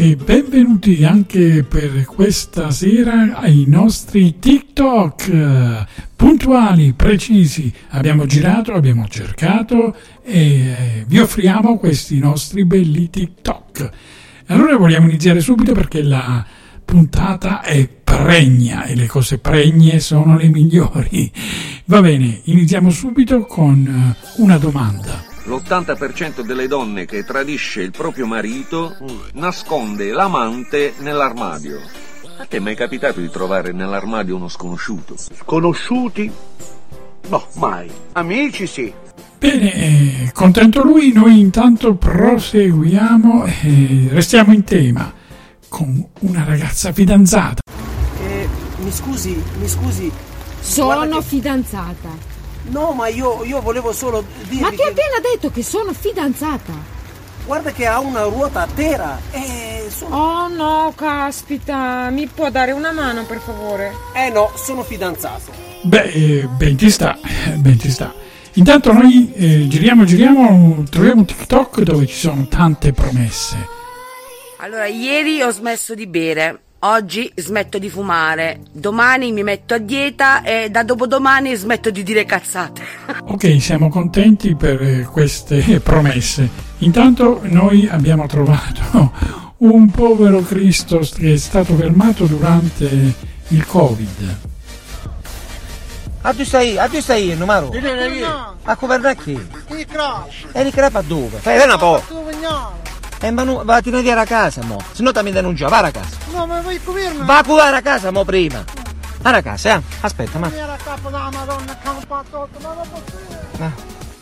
E benvenuti anche per questa sera ai nostri TikTok puntuali, precisi. Abbiamo girato, abbiamo cercato e vi offriamo questi nostri belli TikTok. Allora vogliamo iniziare subito perché la puntata è pregna e le cose pregne sono le migliori. Va bene, iniziamo subito con una domanda l'80% delle donne che tradisce il proprio marito nasconde l'amante nell'armadio. A te è mai capitato di trovare nell'armadio uno sconosciuto? Sconosciuti? No, mai. Amici sì. Bene, eh, contento lui, noi intanto proseguiamo e restiamo in tema con una ragazza fidanzata. Eh, mi scusi, mi scusi. Sono che... fidanzata. No, ma io, io volevo solo dire. Ma ti ho appena detto che sono fidanzata. Guarda che ha una ruota a terra e sono... Oh no, caspita, mi può dare una mano per favore? Eh no, sono fidanzato. Beh, eh, ben ti sta, ben ti sta. Intanto noi eh, giriamo, giriamo, troviamo un TikTok dove ci sono tante promesse. Allora, ieri ho smesso di bere Oggi smetto di fumare, domani mi metto a dieta e da dopodomani smetto di dire cazzate. Ok, siamo contenti per queste promesse. Intanto noi abbiamo trovato un povero Cristo che è stato fermato durante il Covid. A tu stai, a tu stai, numero? A governare chi? E il crap a dove? Fai una po'. Eh, ma no, va a tenere a casa, mo. Se no mi denuncia, va a casa. No, ma vuoi coprirmi? Va a curare a casa, mo, prima. Va a casa, eh. Aspetta, ma... Ah.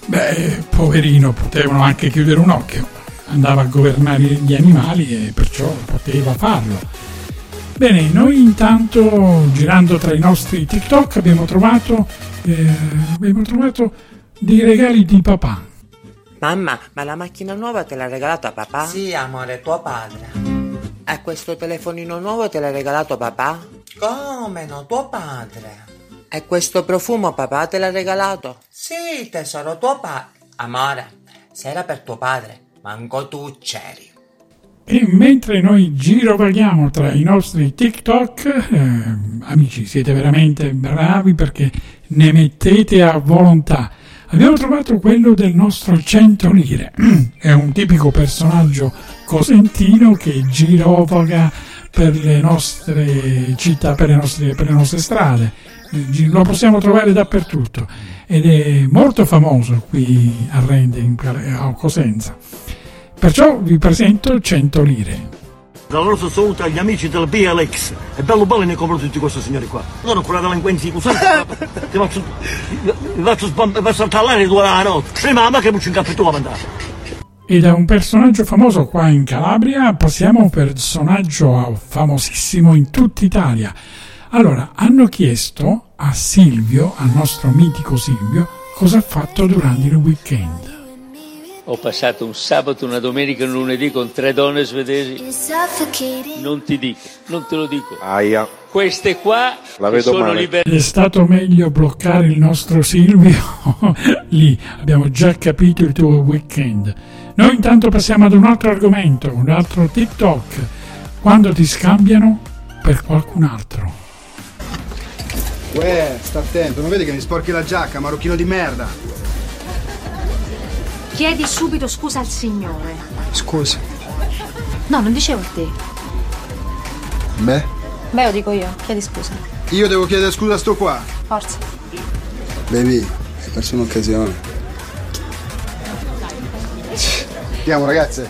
Beh, poverino, potevano anche chiudere un occhio. Andava a governare gli animali e perciò poteva farlo. Bene, noi intanto, girando tra i nostri TikTok, abbiamo trovato, eh, abbiamo trovato dei regali di papà. Mamma, ma la macchina nuova te l'ha regalata papà? Sì, amore, tuo padre. E questo telefonino nuovo te l'ha regalato papà? Come no, tuo padre. E questo profumo papà te l'ha regalato? Sì, tesoro, tuo padre. Amore, se era per tuo padre, manco tu c'eri. E mentre noi girovaghiamo tra i nostri TikTok, eh, amici, siete veramente bravi perché ne mettete a volontà. Abbiamo trovato quello del nostro 100 lire. È un tipico personaggio cosentino che girovaga per le nostre città, per le nostre, per le nostre strade. Lo possiamo trovare dappertutto ed è molto famoso qui a Rende, a Cosenza. Perciò vi presento 100 lire. Dalla nostra salute agli amici del BLX. È bello bello nei confronti di tutti questi signori qua. Sono con la delinquenza così. Ti faccio. Ti faccio saltare due la notte. Prima ma che mi ci incappi tu a mandare. E da un personaggio famoso qua in Calabria passiamo a un personaggio famosissimo in tutta Italia. Allora, hanno chiesto a Silvio, al nostro mitico Silvio, cosa ha fatto durante il weekend. Ho passato un sabato, una domenica e un lunedì con tre donne svedesi. Non ti dico, non te lo dico. Aia. Queste qua La vedo sono male. libere. È stato meglio bloccare il nostro Silvio. Lì abbiamo già capito il tuo weekend. Noi intanto passiamo ad un altro argomento, un altro TikTok. Quando ti scambiano per qualcun altro. Uè, sta attento, non vedi che mi sporchi la giacca, marocchino di merda. Chiedi subito scusa al signore. Scusa. No, non dicevo a te. Beh, Beh, lo dico io. Chiedi scusa. io devo chiedere scusa a sto qua. Forza. Baby, hai perso un'occasione. Andiamo ragazze.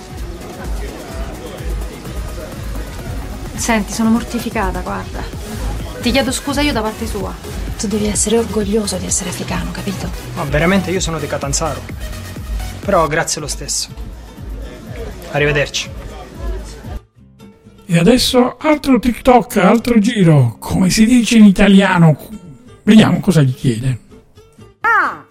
Senti, sono mortificata, guarda. Ti chiedo scusa io da parte sua. Tu devi essere orgoglioso di essere africano, capito? Ma veramente io sono di Catanzaro. Però grazie lo stesso. Arrivederci. E adesso altro TikTok, altro giro, come si dice in italiano. Vediamo cosa gli chiede. Ah,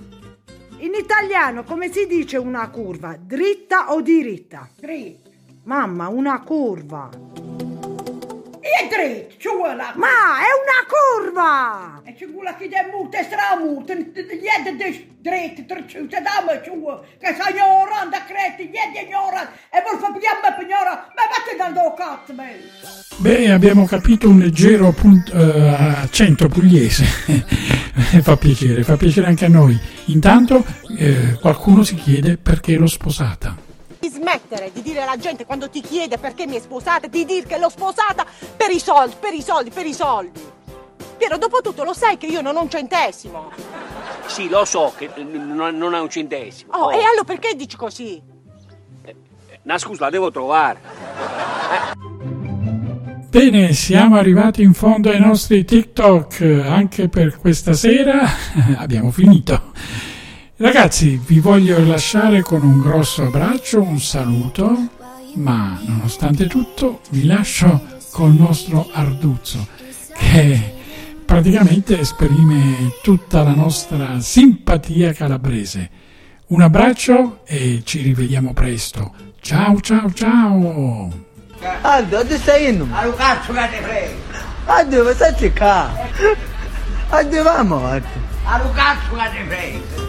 in italiano come si dice una curva? Dritta o diritta? Dritta. Mamma, una curva. E dritto, ci vuole Ma è una curva! E ci vuole che è molto stramute, niente di dritto, tricciute, dammi ci vuole, che sei ignorante, creti, niente ignorante, e vuol fare pigliare per ignorante, ma vatti dal tuo cazzo, me! Beh, abbiamo capito un leggero punt- eh, accento pugliese. fa piacere, fa piacere anche a noi. Intanto eh, qualcuno si chiede perché l'ho sposata. Di smettere di dire alla gente quando ti chiede perché mi è sposata, di dire che l'ho sposata per i soldi, per i soldi, per i soldi. Piero, dopo tutto lo sai che io non ho un centesimo. Sì, lo so che non, non è un centesimo. Oh, e allora perché dici così? Una scusa, la devo trovare. Bene, siamo arrivati in fondo ai nostri TikTok anche per questa sera. Abbiamo finito. Ragazzi, vi voglio lasciare con un grosso abbraccio, un saluto, ma nonostante tutto vi lascio col nostro Arduzzo, che praticamente esprime tutta la nostra simpatia calabrese. Un abbraccio e ci rivediamo presto. Ciao ciao ciao! Aldo, dove stai in? A cazzo che te frega! A dove stai cercando? A dove va morto? A cazzo che te frega!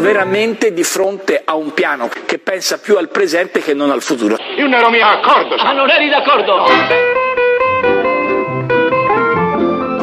Veramente di fronte a un piano che pensa più al presente che non al futuro. Io non ero mica d'accordo. Ah, non eri d'accordo?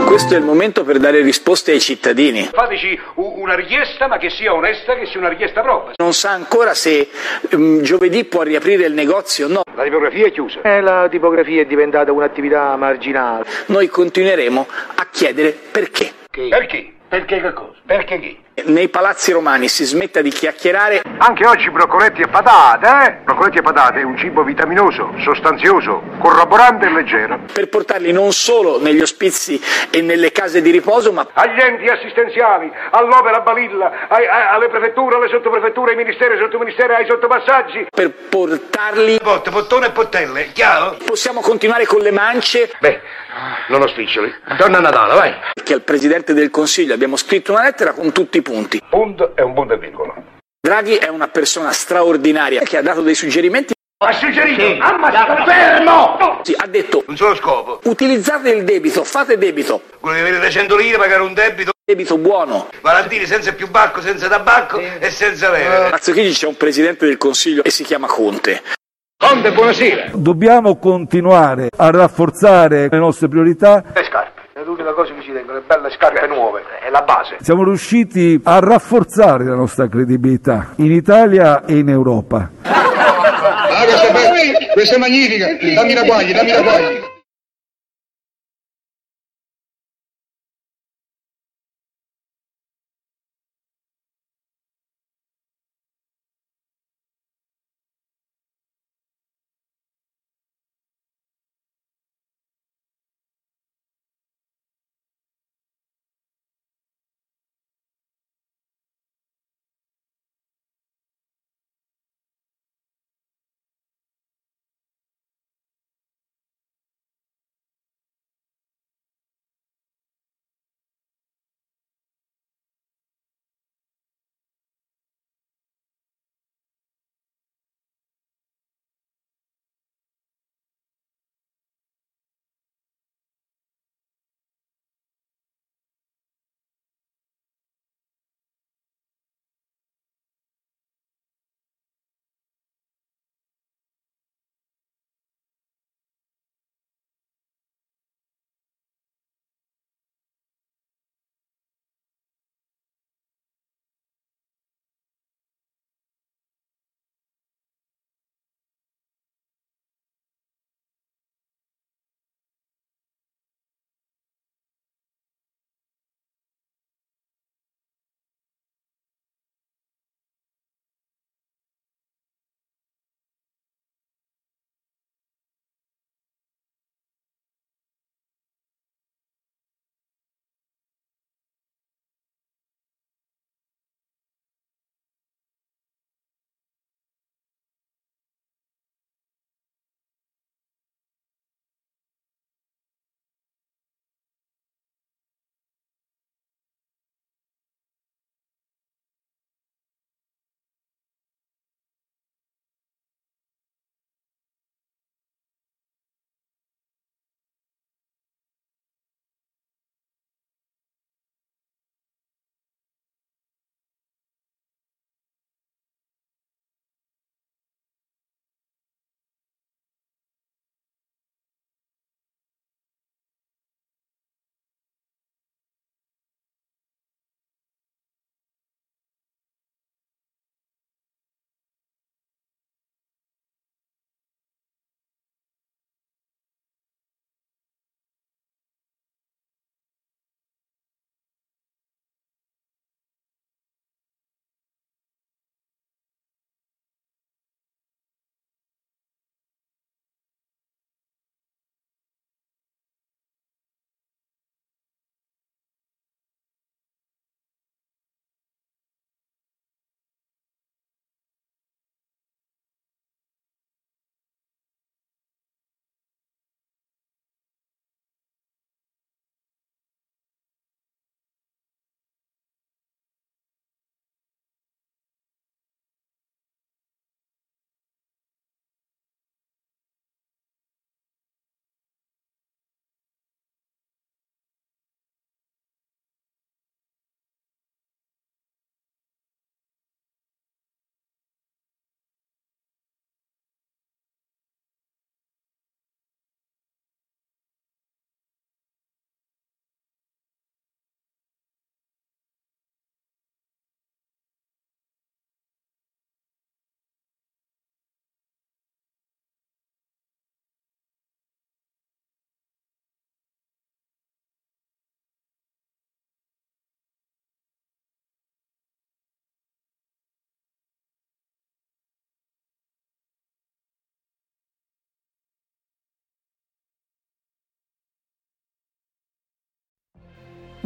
Questo è il momento per dare risposte ai cittadini. Fateci una richiesta, ma che sia onesta, che sia una richiesta propria. Non sa ancora se um, giovedì può riaprire il negozio o no. La tipografia è chiusa. Eh, la tipografia è diventata un'attività marginale. Noi continueremo a chiedere perché. Perché? Perché che cosa? Perché chi? Nei palazzi romani si smetta di chiacchierare. Anche oggi broccoletti e patate, eh? Broccoletti e patate è un cibo vitaminoso, sostanzioso, corroborante e leggero. Per portarli non solo negli ospizi e nelle case di riposo, ma agli enti assistenziali, all'opera balilla, ai, ai, alle prefetture, alle sottoprefetture, ai ministeri, ai sottoministeri, ai sottopassaggi. Per portarli. Botte, bottone e pottelle, chiaro? Possiamo continuare con le mance. Beh, non ho spiccioli. Torna a Natale, vai. Che al Presidente del Consiglio abbiamo scritto una lettera con tutti i punti. Punto e un punto e virgola. Draghi è una persona straordinaria che ha dato dei suggerimenti. Ha suggerito? Sì. Ammazza, fermo! Sì, ha detto. Un solo scopo. Utilizzate il debito, fate debito. Quello di avere 300 lire, pagare un debito. Debito buono. Valentini senza più bacco, senza tabacco sì. e senza leve. Palazzo Chigi c'è un Presidente del Consiglio e si chiama Conte. Conte, buonasera. Dobbiamo continuare a rafforzare le nostre priorità. È l'unica cosa che ci tengono, le belle scarpe nuove, è la base. Siamo riusciti a rafforzare la nostra credibilità in Italia e in Europa. Ah, questa, è, questa è magnifica, dammi la guaglia, dammi la guaglia.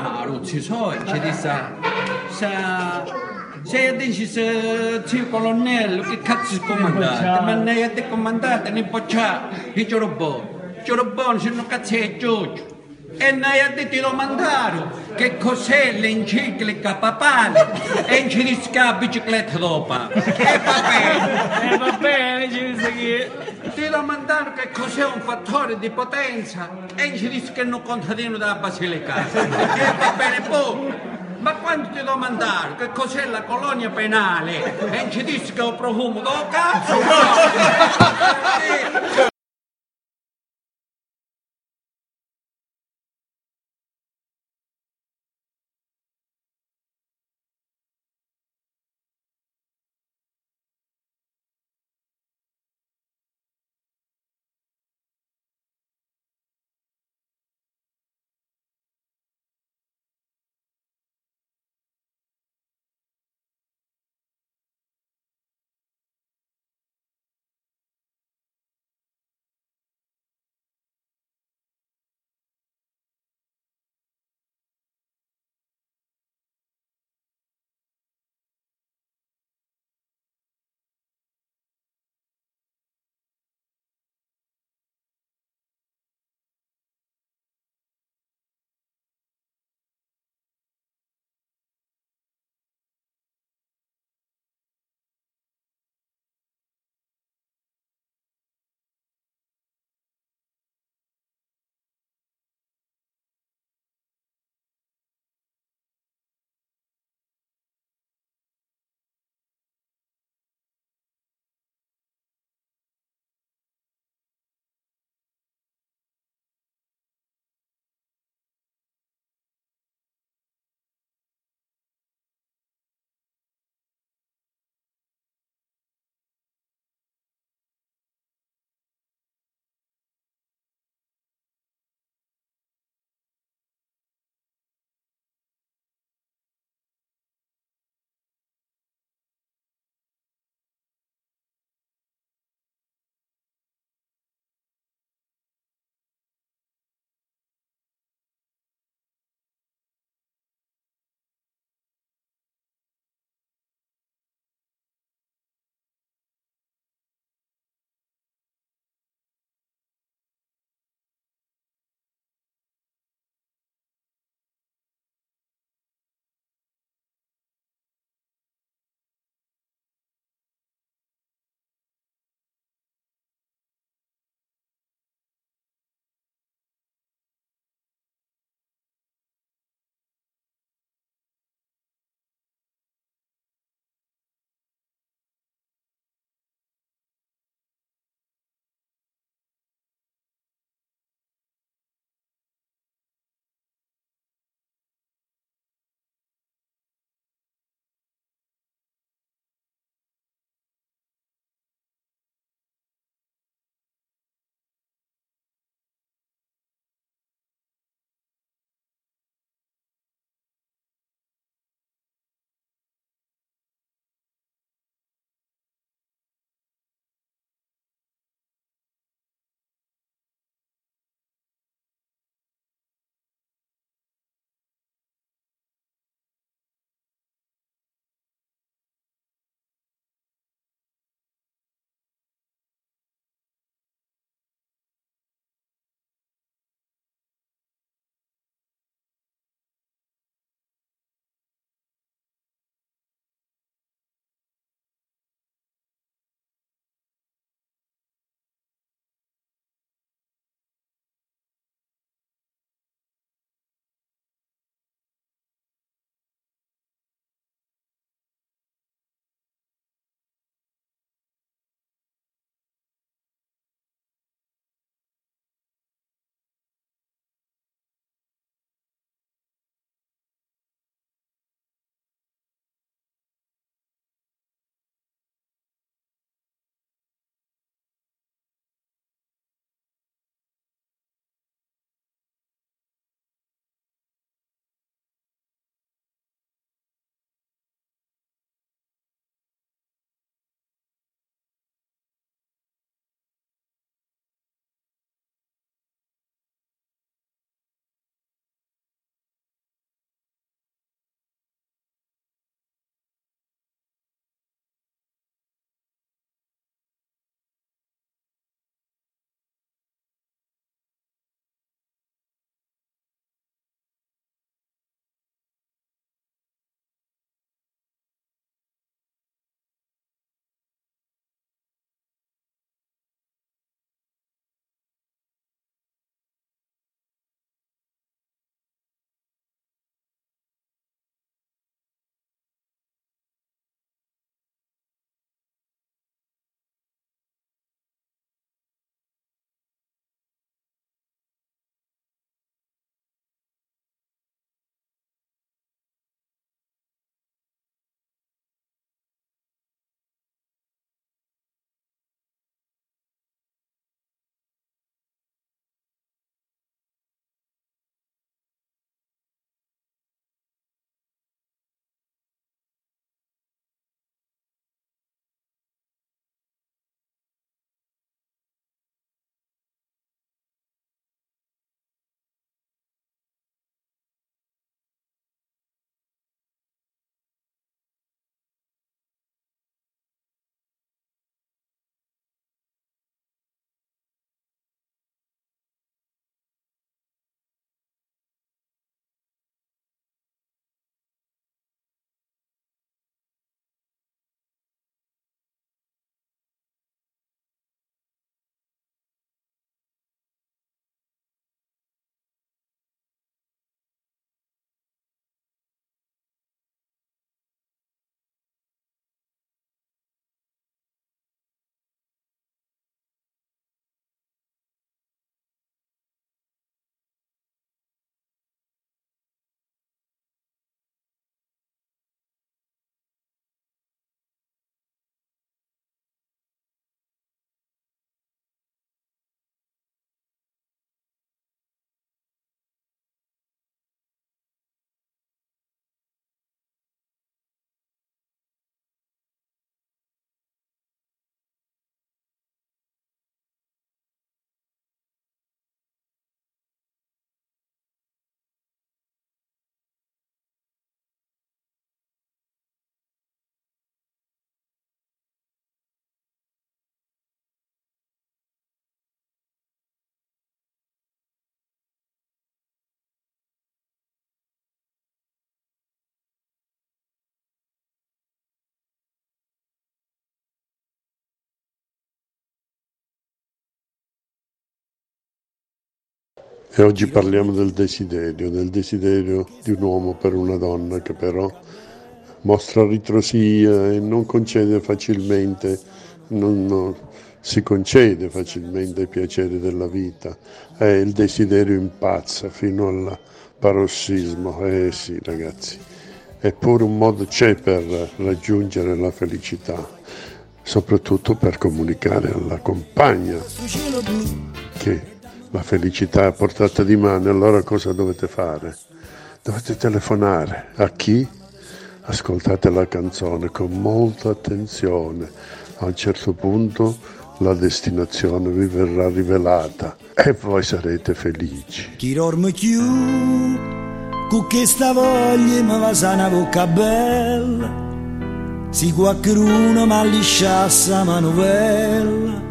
No, Ruzzi, so, ci disse, sa, sei adesso se c'è il colonnello, che cazzo è comandante? Ma lei è comandante, ne può c'è, e c'è buono, c'è buono, se non cazzo è giusto. E noi ha detto domandare che cos'è l'enciclica papale e ci risca la bicicletta dopo. E va bene. E va bene, ci dice che... Ti domandare che cos'è un fattore di potenza e ci dice che non contadino della Basilicata. E va bene poi. Ma quando ti domandare che cos'è la colonia penale e ci dice che è un profumo do cazzo? No. E oggi parliamo del desiderio, del desiderio di un uomo per una donna che però mostra ritrosia e non concede facilmente, non, non- si concede facilmente i piaceri della vita. E il desiderio impazza fino al parossismo. Eh sì ragazzi, eppure un modo c'è per raggiungere la felicità, soprattutto per comunicare alla compagna che la felicità è portata di mano, allora cosa dovete fare? Dovete telefonare a chi? Ascoltate la canzone con molta attenzione. A un certo punto la destinazione vi verrà rivelata e voi sarete felici. Chi dorme chiù, con questa voglia mi va sa una bocca bella, si qualcuno mi lisciassa la manovella,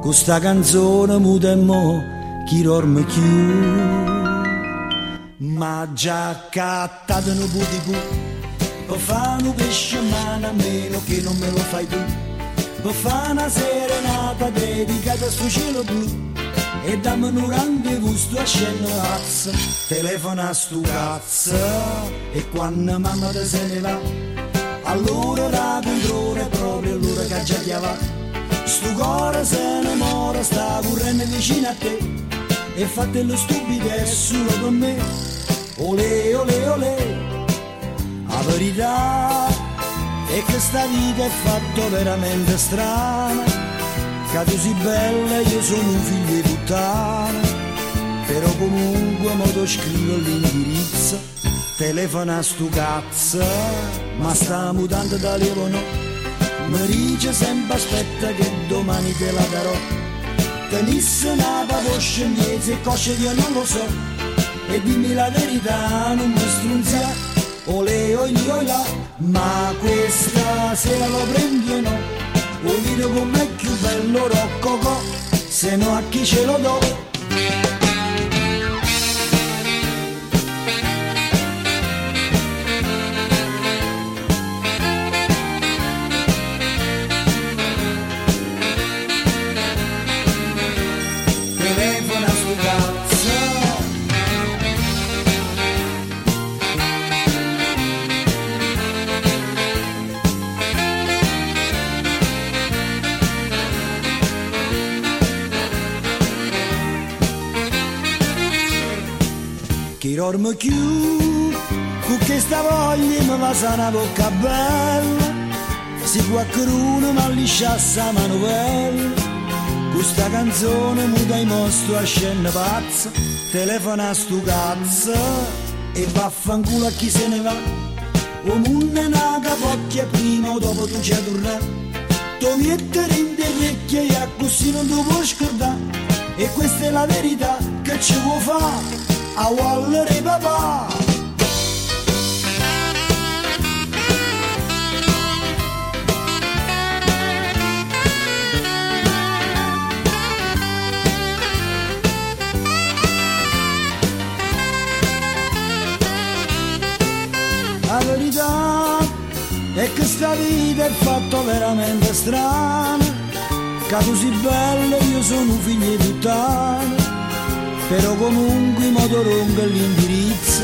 con sta canzone muta e mo, chi dorme chiù. Ma già cattato un po' di più, per fare un pesce mano a meno che non me lo fai tu, per fare una serenata dedicata a sto cielo blu. E dammi un rendezvous sto a razza Telefona a sto cazzo E quando mamma te se ne va Allora la controllo è proprio l'ora che già chiava Sto cuore se ne mora sta correndo vicino a te E fate lo stupido è solo per me. Olè olè olè La verità è che sta vita è fatta veramente strana. Che sei bella io sono un figlio di puttana. Però comunque mo ti scrivo l'indirizzo. Telefona a stu cazzo ma sta mutando da levo no mi dice sempre aspetta che domani te la darò tenisse una dietro e cosce io non lo so. E dimmi la verità non mi strunzia ole oi oi là ma questa sera lo prendi o no? Un video con me più bello roccocò se no a chi ce lo do Chi dorme più con questa voglia mi va sa una bocca bella. Se qualcuno mi lisciasse la manovella questa canzone mi dai mostro a scena pazza telefona a stu cazzo e vaffanculo a chi se ne va. O munne una capocchia prima o dopo tu ci tornare tu mettere in orecchie e così non ti puoi scordare e questa è la verità che ci vuoi fare a Wallere papà La verità è che sta vita è fatta veramente strana. Che sei bello io sono un figlio di puttana Però comunque mo ti rompo l'indirizzo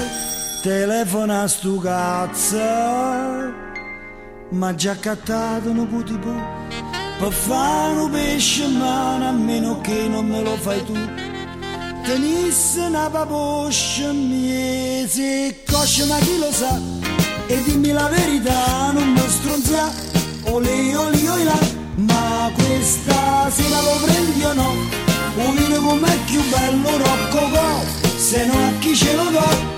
Telefona a stu cazzo. Ma già cattato po' di po' Per fare un pesce in mano a meno che non me lo fai tu. Tenisse una paposcia mia se cosce ma chi lo sa? E dimmi la verità non mi stronza Olè olè olè là Ma questa sera lo prendi o no Un vino con me più bello roccocò Se no a chi ce lo do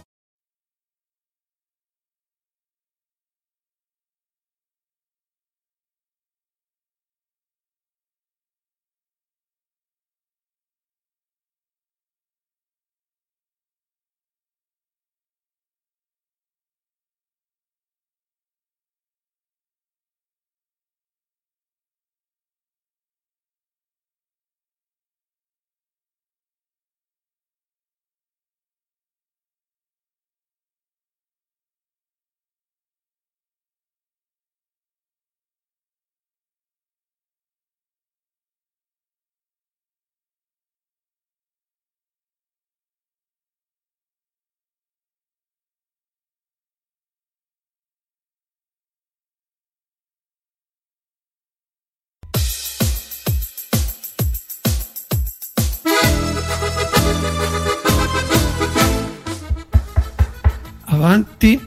Avanti.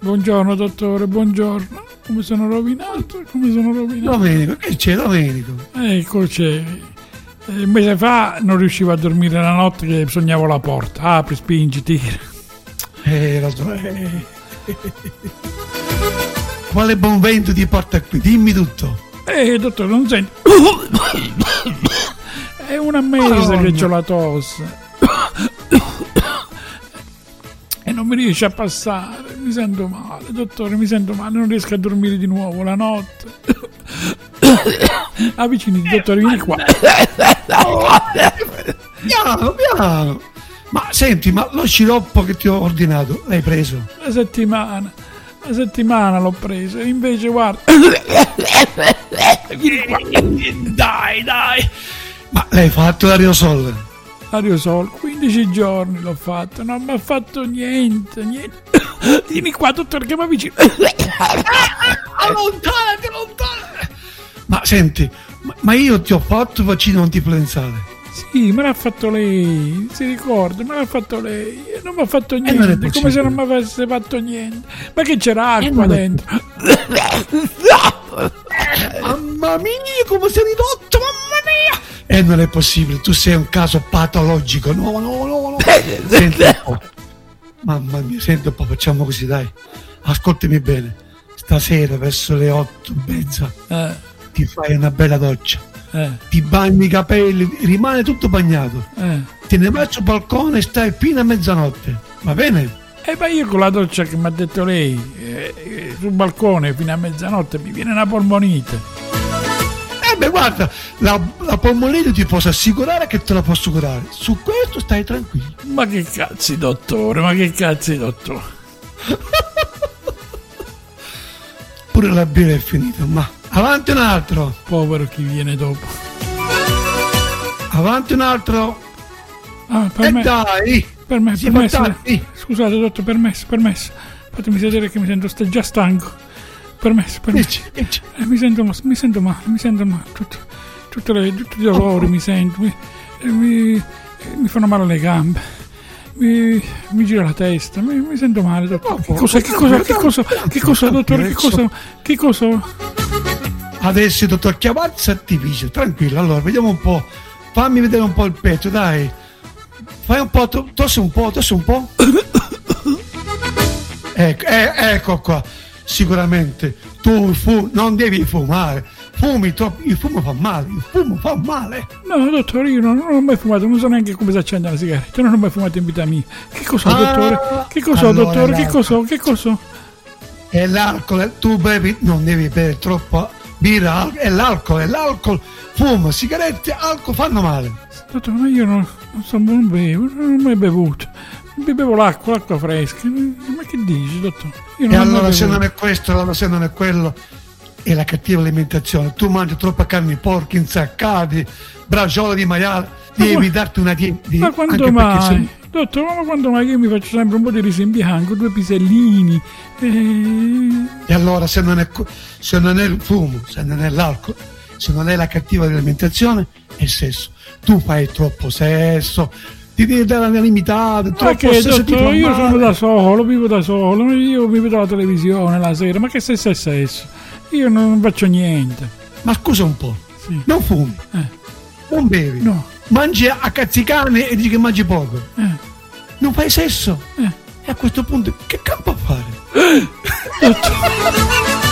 Buongiorno dottore, buongiorno. Come sono rovinato? Come sono rovinato? Domenico, che c'è Domenico? Ecco c'è. Eh, Un mese fa non riuscivo a dormire la notte che sognavo la porta. Apri, spingi, tira. Eh, lo so. eh. Quale buon vento ti porta qui? Dimmi tutto. Eh, dottore, non sento. È una mese Madonna. che ho la tosse. Mi riesce a passare. Mi sento male, dottore, mi sento male. Non riesco a dormire di nuovo la notte. Avvicinati, dottore, vieni qua. Piano, piano. Ma senti, ma lo sciroppo che ti ho ordinato, l'hai preso? La settimana. La settimana l'ho preso. Invece, guarda. Vieni qua. Dai, dai. Ma l'hai fatto l'aerosol? Aerosol, 15 giorni l'ho fatto, non mi ha fatto niente, niente. Vieni qua, dottore, che mi avvicino. Allontanati, allontanati. Ma senti, ma- ma io ti ho fatto vaccino antinfluenzale. Sì, me l'ha fatto lei, si ricorda, me l'ha fatto lei. Non mi ha fatto niente, come se non mi avesse fatto niente. Ma che c'era acqua dentro? Mamma mia, come sei ridotto, mamma mia! E non è possibile, tu sei un caso patologico. No, no, no, no. Senti un po'. Mamma mia, senti un po', facciamo così, dai. Ascoltami bene. Stasera verso le otto e mezza Eh, ti fai una bella doccia. eh, Ti bagni i capelli, rimane tutto bagnato. eh. Te ne vai sul balcone e stai fino a mezzanotte. Va bene? E ma io con la doccia che mi ha detto lei, eh, eh, sul balcone fino a mezzanotte mi viene una polmonite. Eh beh, guarda, la, la polmonite ti posso assicurare che te la posso curare. Su questo stai tranquillo. Ma che cazzi, dottore, ma che cazzi, dottore. Pure la birra è finita, ma avanti un altro. Povero chi viene dopo. Avanti un altro. Ah, per E me. dai. Per me, permesso. Scusate, dottore, permesso, permesso. Fatemi sedere che mi sento già stanco. Permesso, permesso. Eh, mi, sento, mi sento male, mi sento male. Tutto, tutte le- tutti i dolori mi sento. Mi, eh, mi, eh, mi fanno male le gambe. Mi, mi gira la testa. Mi, mi sento male, dottore. Che cosa, che cosa, che cosa, che cosa, dottore? Che cosa, che cosa? Adesso dottor Chiavazza artificio, tranquillo. Allora, vediamo un po'. Fammi vedere un po' il petto, dai. Fai un po', to- tossi un po', tossi un po'. ecco, eh, ecco qua. Sicuramente tu fu- non devi fumare. fumi troppo, il fumo fa male, il fumo fa male. No, dottore, io non, non ho mai fumato, non so neanche come si accende la sigaretta, non ho mai fumato in vita mia. Che cos'ho, Ah, dottore? Che cos'ho, allora dottore? Che cos'ho? Che cos'ho? È l'alcol, tu bevi, non devi bere troppo birra, è l'alcol, è l'alcol, fumo, sigarette, alcol fanno male. Dottore, ma io non, non, so, non bevo, non ho mai bevuto. Bevevo l'acqua, l'acqua fresca. Ma che dici, dottore? E allora se non è questo, allora se non è quello, è la cattiva alimentazione. Tu mangi troppa carne di porco, insaccati, braciola di maiale, devi darti una dieta. Ma quando mai? Dottore, ma quando mai io mi faccio sempre un po' di riso in bianco, due pisellini? eh, E allora se non, è, se non è il fumo, se non è l'alcol, se non è la cattiva alimentazione, è il sesso. Tu fai troppo sesso, ti devi dare una limitata, fa dottore, io sono da solo, vivo da solo, io mi vedo la televisione la sera, ma che sesso è sesso? Io non faccio niente. Ma scusa un po', non fumi, non bevi, Eh. No. mangi a cazzicane e dici che mangi poco, Eh. non fai sesso. E a questo punto che campo a fare?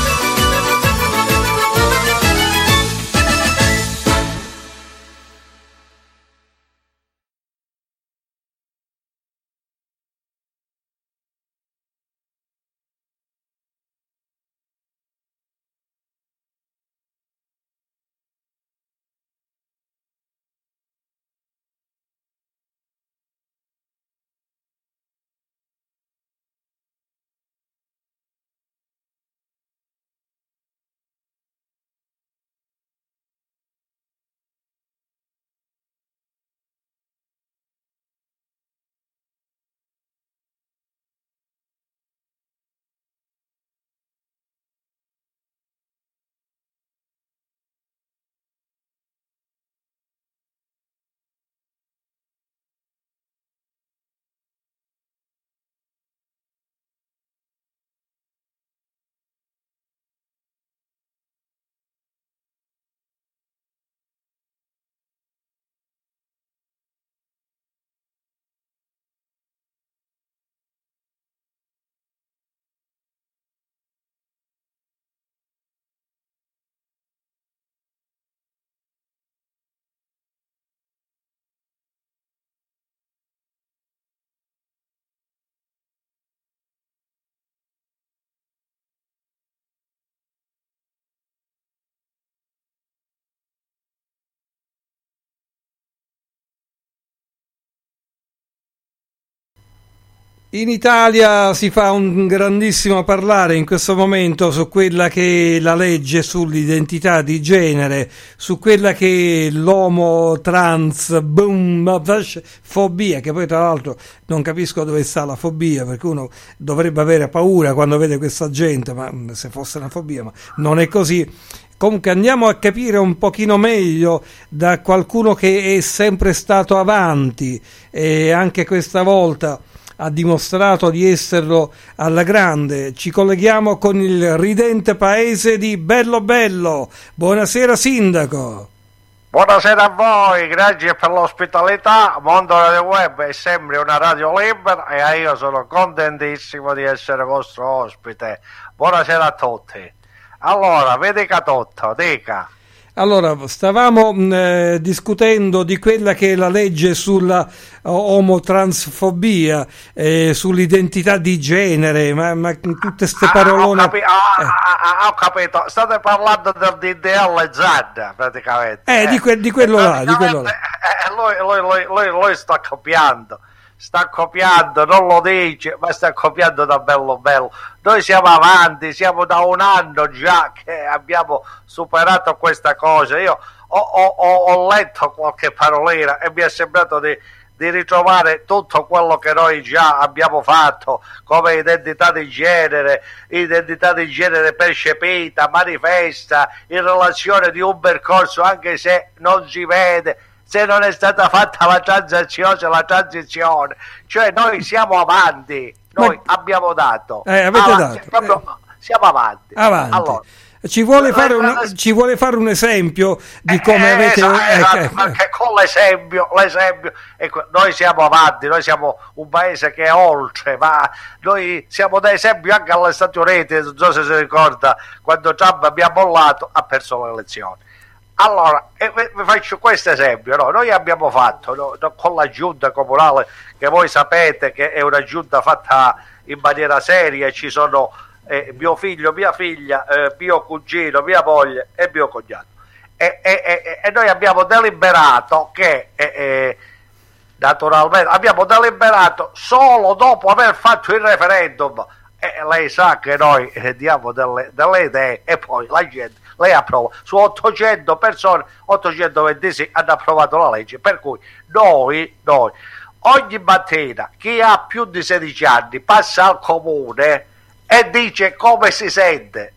In Italia si fa un grandissimo parlare in questo momento su quella che è la legge sull'identità di genere, su quella che è l'omo trans boom, fobia, che poi tra l'altro non capisco dove sta la fobia, perché uno dovrebbe avere paura quando vede questa gente, ma mm, se fosse una fobia, ma non è così. Comunque andiamo a capire un pochino meglio da qualcuno che è sempre stato avanti e anche questa volta ha dimostrato di esserlo alla grande. Ci colleghiamo con il ridente paese di Bello Bello. Buonasera sindaco. Buonasera a voi, grazie per l'ospitalità. Mondo Radio Web è sempre una radio libera e io sono contentissimo di essere vostro ospite. Buonasera a tutti. Allora, vi tutto, dica. Allora, stavamo eh, discutendo di quella che è la legge sulla o- omotransfobia, eh, sull'identità di genere, ma, ma tutte queste parolone... Ho, capi- ah, ah, ah, ho capito, state parlando del DDL Zan praticamente. Eh, di, que- di quello là, di quello là. Eh, lui- lui- lui- lui sta copiando, sta copiando, non lo dice, ma sta copiando da bello bello. Noi siamo avanti, siamo da un anno già che abbiamo superato questa cosa. Io ho, ho- ho- letto qualche parolina e mi è sembrato di, di ritrovare tutto quello che noi già abbiamo fatto come identità di genere, identità di genere percepita, manifesta, in relazione di un percorso anche se non si vede, se non è stata fatta la transazione, la transizione. Cioè noi siamo avanti, noi abbiamo dato. Eh, Avanti, dato. proprio- siamo avanti. Avanti. Allora, Ci vuole, fare un, ci vuole fare un esempio di come Eh, avete... esatto, ecco, perché con l'esempio, l'esempio ecco, noi siamo avanti, noi siamo un paese che è oltre, ma noi siamo da esempio anche agli Stati Uniti, non so se si ricorda, quando Trump abbiamo mollato ha perso le elezioni. Allora, vi faccio questo esempio, no? noi abbiamo fatto no, con la giunta comunale, che voi sapete che è una giunta fatta in maniera seria, ci sono eh, mio figlio, mia figlia, eh, mio cugino, mia moglie e mio cognato. E, e- e- e noi abbiamo deliberato che, eh, eh, naturalmente, abbiamo deliberato solo dopo aver fatto il referendum. Lei sa che noi eh, diamo delle, delle idee e poi la gente lei approva. Su 800 persone, 826 hanno approvato la legge. Per cui noi, noi, ogni mattina chi ha più di 16 anni passa al comune e dice come si sente.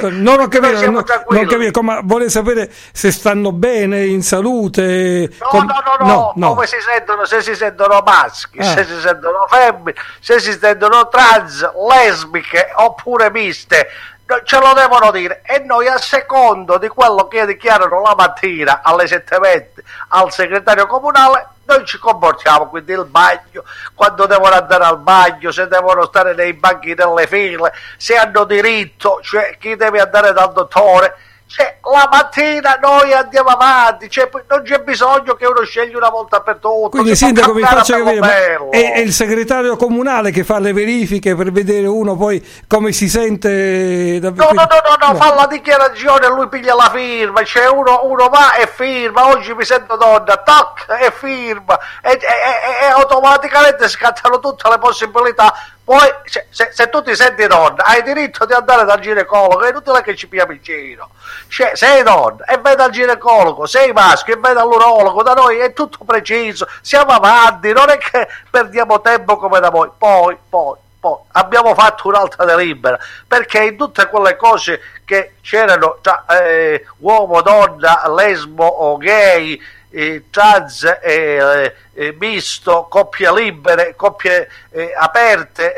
Non no- tranquilli. non ho capito, ma vuole sapere se stanno bene, in salute? No, com- no, no, no, come si sentono, se si sentono maschi, Ah. se si sentono femmine, se si sentono trans, lesbiche oppure miste, No, ce lo devono dire. E noi a secondo di quello che dichiarano la mattina alle 7.20 al segretario comunale noi ci comportiamo quindi il bagno quando devono andare al bagno se devono stare nei banchi delle file se hanno diritto cioè chi deve andare dal dottore cioè, la mattina noi andiamo avanti, cioè, non c'è bisogno che uno scegli una volta per tutte. Quindi può sindaco mi faccia capire, è, è il segretario comunale che fa le verifiche per vedere uno poi come si sente da- No, no, no, no, no, fa la dichiarazione e lui piglia la firma, cioè uno, uno va e firma, oggi mi sento donna, tac, e firma, e, e- e- e automaticamente scattano tutte le possibilità. Poi, se, se- se tu ti senti donna, hai diritto di andare dal ginecologo, è inutile che ci piamo in giro. Cioè, sei donna e vai dal ginecologo, sei maschio e vai dall'urologo, da noi è tutto preciso, siamo avanti, non è che perdiamo tempo come da voi. Poi, poi, poi abbiamo fatto un'altra delibera perché in tutte quelle cose che c'erano tra eh, uomo, donna, lesbo o gay, eh, trans, eh, eh, misto, coppie libere, coppie eh, aperte,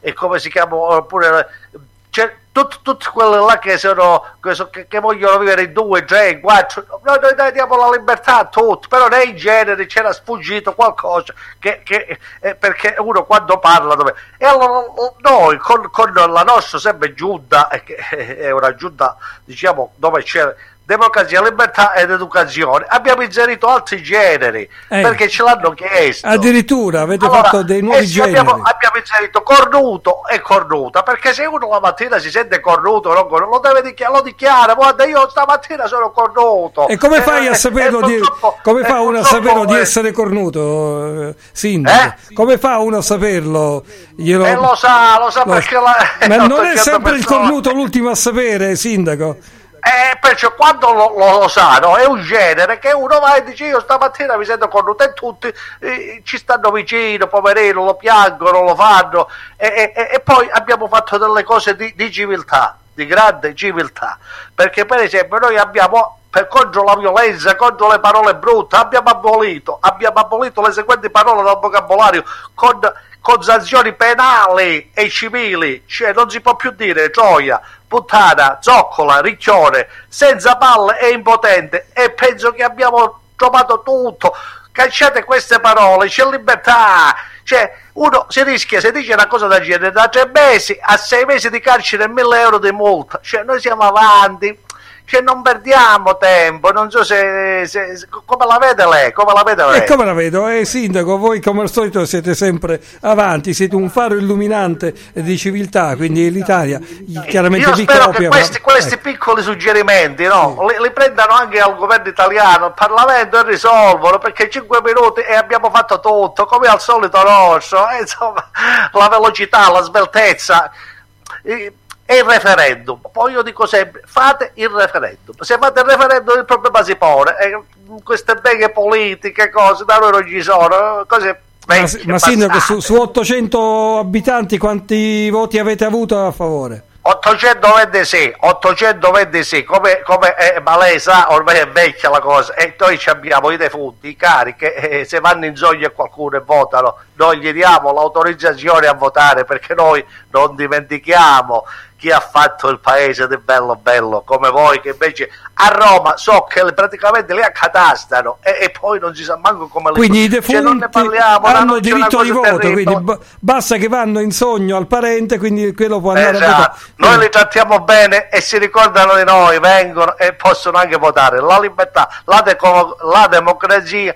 e come si chiama oppure c'è tut- tutte quelle là che sono che, che- vogliono vivere in due, tre, quattro noi, noi, diamo la libertà a tutti però nei generi c'era sfuggito qualcosa che, eh, perché uno quando parla dove... e allora noi con, con la nostra sempre giunta eh, che è una giunta diciamo dove c'è democrazia, libertà ed educazione abbiamo inserito altri generi Eh. perché ce l'hanno chiesto Addirittura avete allora, fatto dei nuovi eh generi. abbiamo, abbiamo inserito cornuto e cornuta perché se uno la mattina si sente cornuto non cornuto, lo deve dichiarare, lo dichiara guarda io stamattina sono cornuto E come fai a Eh, saperlo eh, di, come eh, fa uno a saperlo di eh, essere cornuto, eh, sindaco? Come fa uno a saperlo? Glielo- eh, lo sa lo sa lo- perché la, Ma non è 800 sempre il persone. cornuto l'ultimo a sapere, sindaco. Eh, perciò quando lo, lo- sanno è un genere che uno va e dice io stamattina mi sento cornuto e tutti eh, ci stanno vicino, poverino, lo piangono, lo fanno. E, e- e- e poi abbiamo fatto delle cose di, di civiltà, di grande civiltà, perché per esempio noi abbiamo per contro la violenza, contro le parole brutte, abbiamo abolito, abbiamo abolito le seguenti parole dal vocabolario con, con sanzioni penali e civili, cioè non si può più dire troia, puttana, zoccola, riccione, senza palle e impotente e penso che abbiamo trovato tutto. Cacciate queste parole, c'è libertà. Cioè, uno si rischia, se dice una cosa del genere, da tre mesi a sei mesi di carcere e mille euro di multa. Cioè, noi siamo avanti. Cioè, non perdiamo tempo. Non so se, se- se- come la vede lei, come la vede lei. E come la vedo? Eh, sindaco, voi come al solito siete sempre avanti, siete un faro illuminante di civiltà, quindi l'Italia chiaramente Io vi spero copia. che ma- questi, questi piccoli suggerimenti no, li, li prendano anche al governo italiano, al Parlamento e risolvono perché 5 minuti e abbiamo fatto tutto, come al solito nostro. eh, insomma, la velocità, la sveltezza. eh, E il referendum, poi io dico sempre: fate il referendum. Se fate il referendum, il problema si pone. E queste beghe politiche, cose da noi non ci sono. Cose Ma, vecchie, ma sindaco, passate. su, su 800 abitanti quanti voti avete avuto a favore? 826, 826, come, come eh, ma lei sa, ormai è vecchia la cosa, e noi ci abbiamo i defunti, i cari, che eh, se vanno in soglia qualcuno e votano, noi gli diamo l'autorizzazione a votare perché noi non dimentichiamo chi ha fatto il paese del bello bello come voi che invece a Roma so che le- praticamente li accatastano e, e poi non si sa manco come le Quindi i cioè, non ne defunti parliamo hanno diritto di voto, terribile. quindi ba- basta che vanno in sogno al parente, quindi quello può andare a Esatto. votare. Noi li trattiamo bene e si ricordano di noi, vengono e possono anche votare. La libertà, la, deco- la democrazia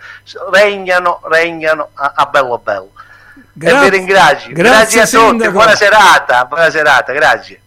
regnano, regnano a, a bello bello. e Grazie- vi ringrazio. grazie, Grazie, a tutti, Sindaco. buona serata, buona serata, grazie.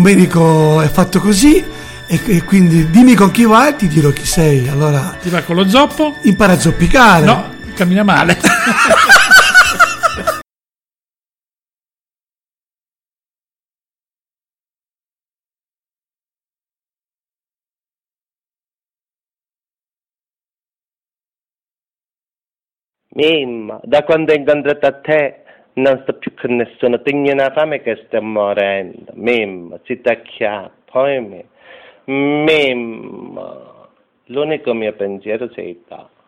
Domenico è fatto così e, e quindi dimmi con chi vai, ti dirò chi sei. Allora Ti va con lo zoppo? impara a zoppicare. No, cammina male. Mimma, da quando ho incontrato a te non sto più con nessuno, tengo una fame che sto morendo. Mimma, si tacchia, poi me. Mimma, l'unico mio pensiero sei te.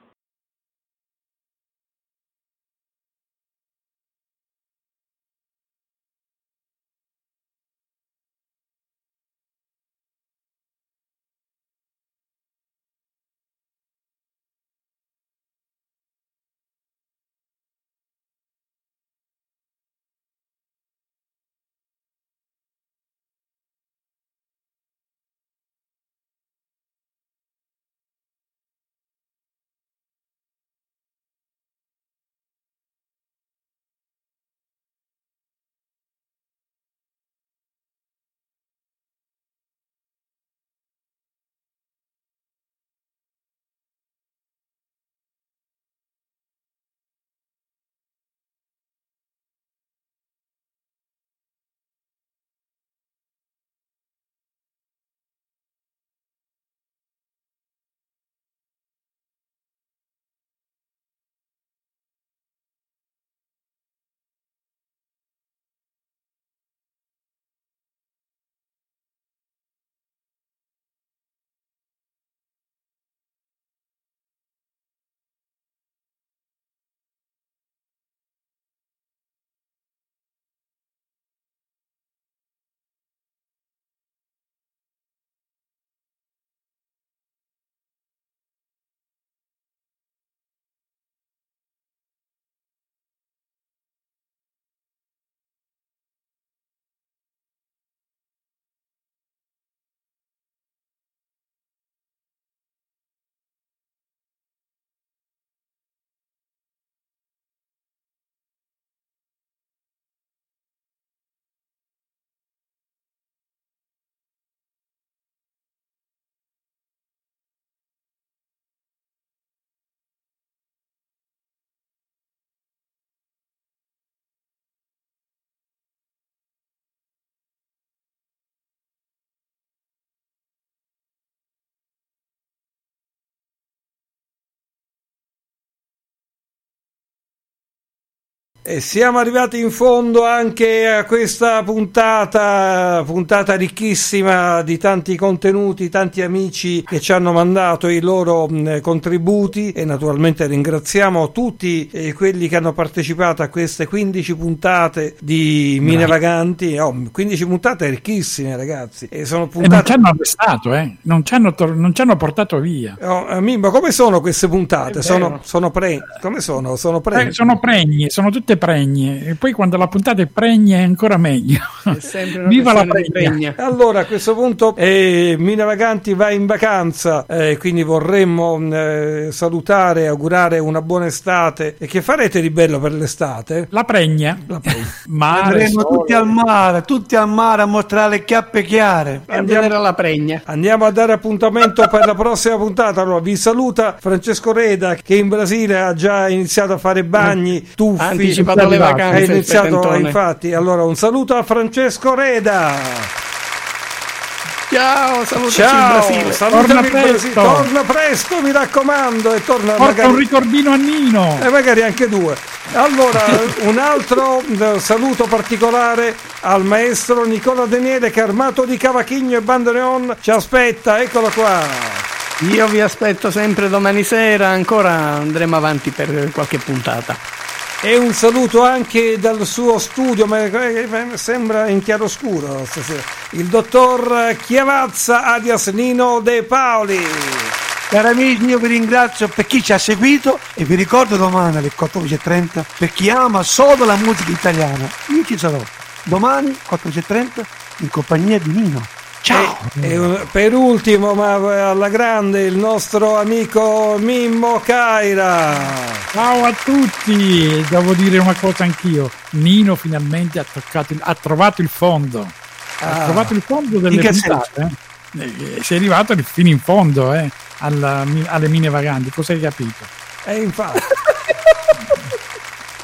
E siamo arrivati in fondo anche a questa puntata, puntata ricchissima di tanti contenuti, tanti amici che ci hanno mandato i loro contributi e naturalmente ringraziamo tutti eh, quelli che hanno partecipato a queste 15 puntate di Mine Vaganti. Oh, 15 puntate ricchissime ragazzi. E sono E non puntate... ci hanno arrestato, eh? non, ci hanno tor- non ci hanno portato via. Oh, eh, Mimmo, come sono queste puntate? Sono, sono pre... Come sono? Sono pre... Eh, sono pregne, sono tutte pregne. E poi quando la puntata è pregna è ancora meglio. Viva la pregna. Allora a questo punto eh, Mina Vaganti va in vacanza, eh, quindi vorremmo eh, salutare, augurare una buona estate. E che farete di bello per l'estate? La pregna. Mare, Andremo sole. tutti al mare, tutti al mare a mostrare le chiappe chiare. Andiamo, la pregna. andiamo a dare appuntamento per la prossima puntata. Allora, vi saluta Francesco Reda che in Brasile ha già iniziato a fare bagni, tuffi. Ha anticipato le vacanze, il iniziato, infatti. Allora, un saluto a Francesco Reda. Ciao, salutaci Ciao, in Brasile. Torna il Brasile. presto. torna presto, mi raccomando, e torna Porta magari, un ricordino a Nino. e magari anche due. Allora, un altro eh, saluto particolare al maestro Nicola Daniele che armato di cavachigno e bandoneon ci aspetta, eccolo qua. Io vi aspetto sempre domani sera, ancora andremo avanti per qualche puntata. E un saluto anche dal suo studio, ma eh, sembra in chiaroscuro stasera, il dottor Chiavazza alias Nino De Paoli. Cari amici, io vi ringrazio per chi ci ha seguito e vi ricordo domani alle 14.30 per chi ama solo la musica italiana. Io ci sarò domani 14.30 in compagnia di Nino. Ciao! E un- per ultimo, ma alla grande, il nostro amico Mimmo Caira. Ciao a tutti! Devo dire una cosa anch'io. Nino finalmente ha, toccato ha trovato il fondo. Hai trovato il fondo delle puntate? eh? Eh, sei arrivato fino in fondo eh, alla- alle mine vaganti, cosa hai capito? E infatti.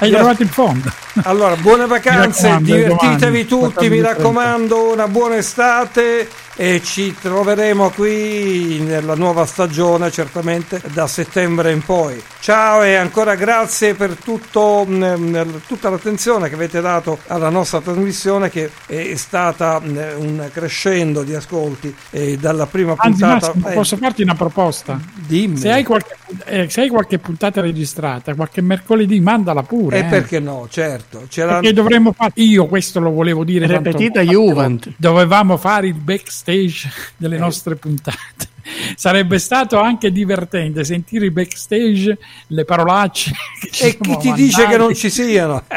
Hai trovato il fondo. Allora, buone vacanze, divertitevi tutti, mi 14.30. raccomando, una buona estate e ci troveremo qui nella nuova stagione, certamente da settembre in poi. Ciao e ancora grazie per tutto, mh, tutta l'attenzione che avete dato alla nostra trasmissione che è stata mh, un crescendo di ascolti dalla prima Anzi, puntata... Massimo, posso farti una proposta? Dimmi. Se hai, qualche, eh, se hai qualche puntata registrata, qualche mercoledì, mandala pure. E eh. perché no, certo. C'era... Perché dovremmo fare. Io questo lo volevo dire. tanto- Repetita Juvent. Dovevamo fare il backstage delle Eh. nostre puntate. Sarebbe stato anche divertente sentire i backstage, le parolacce. E chi ti dice che non ci siano?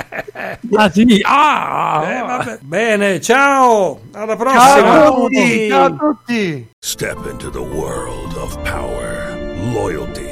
Ah, sì. Ah, Eh, vabbè. Bene, ciao, alla prossima. tutti. Step into the world of power, loyalty,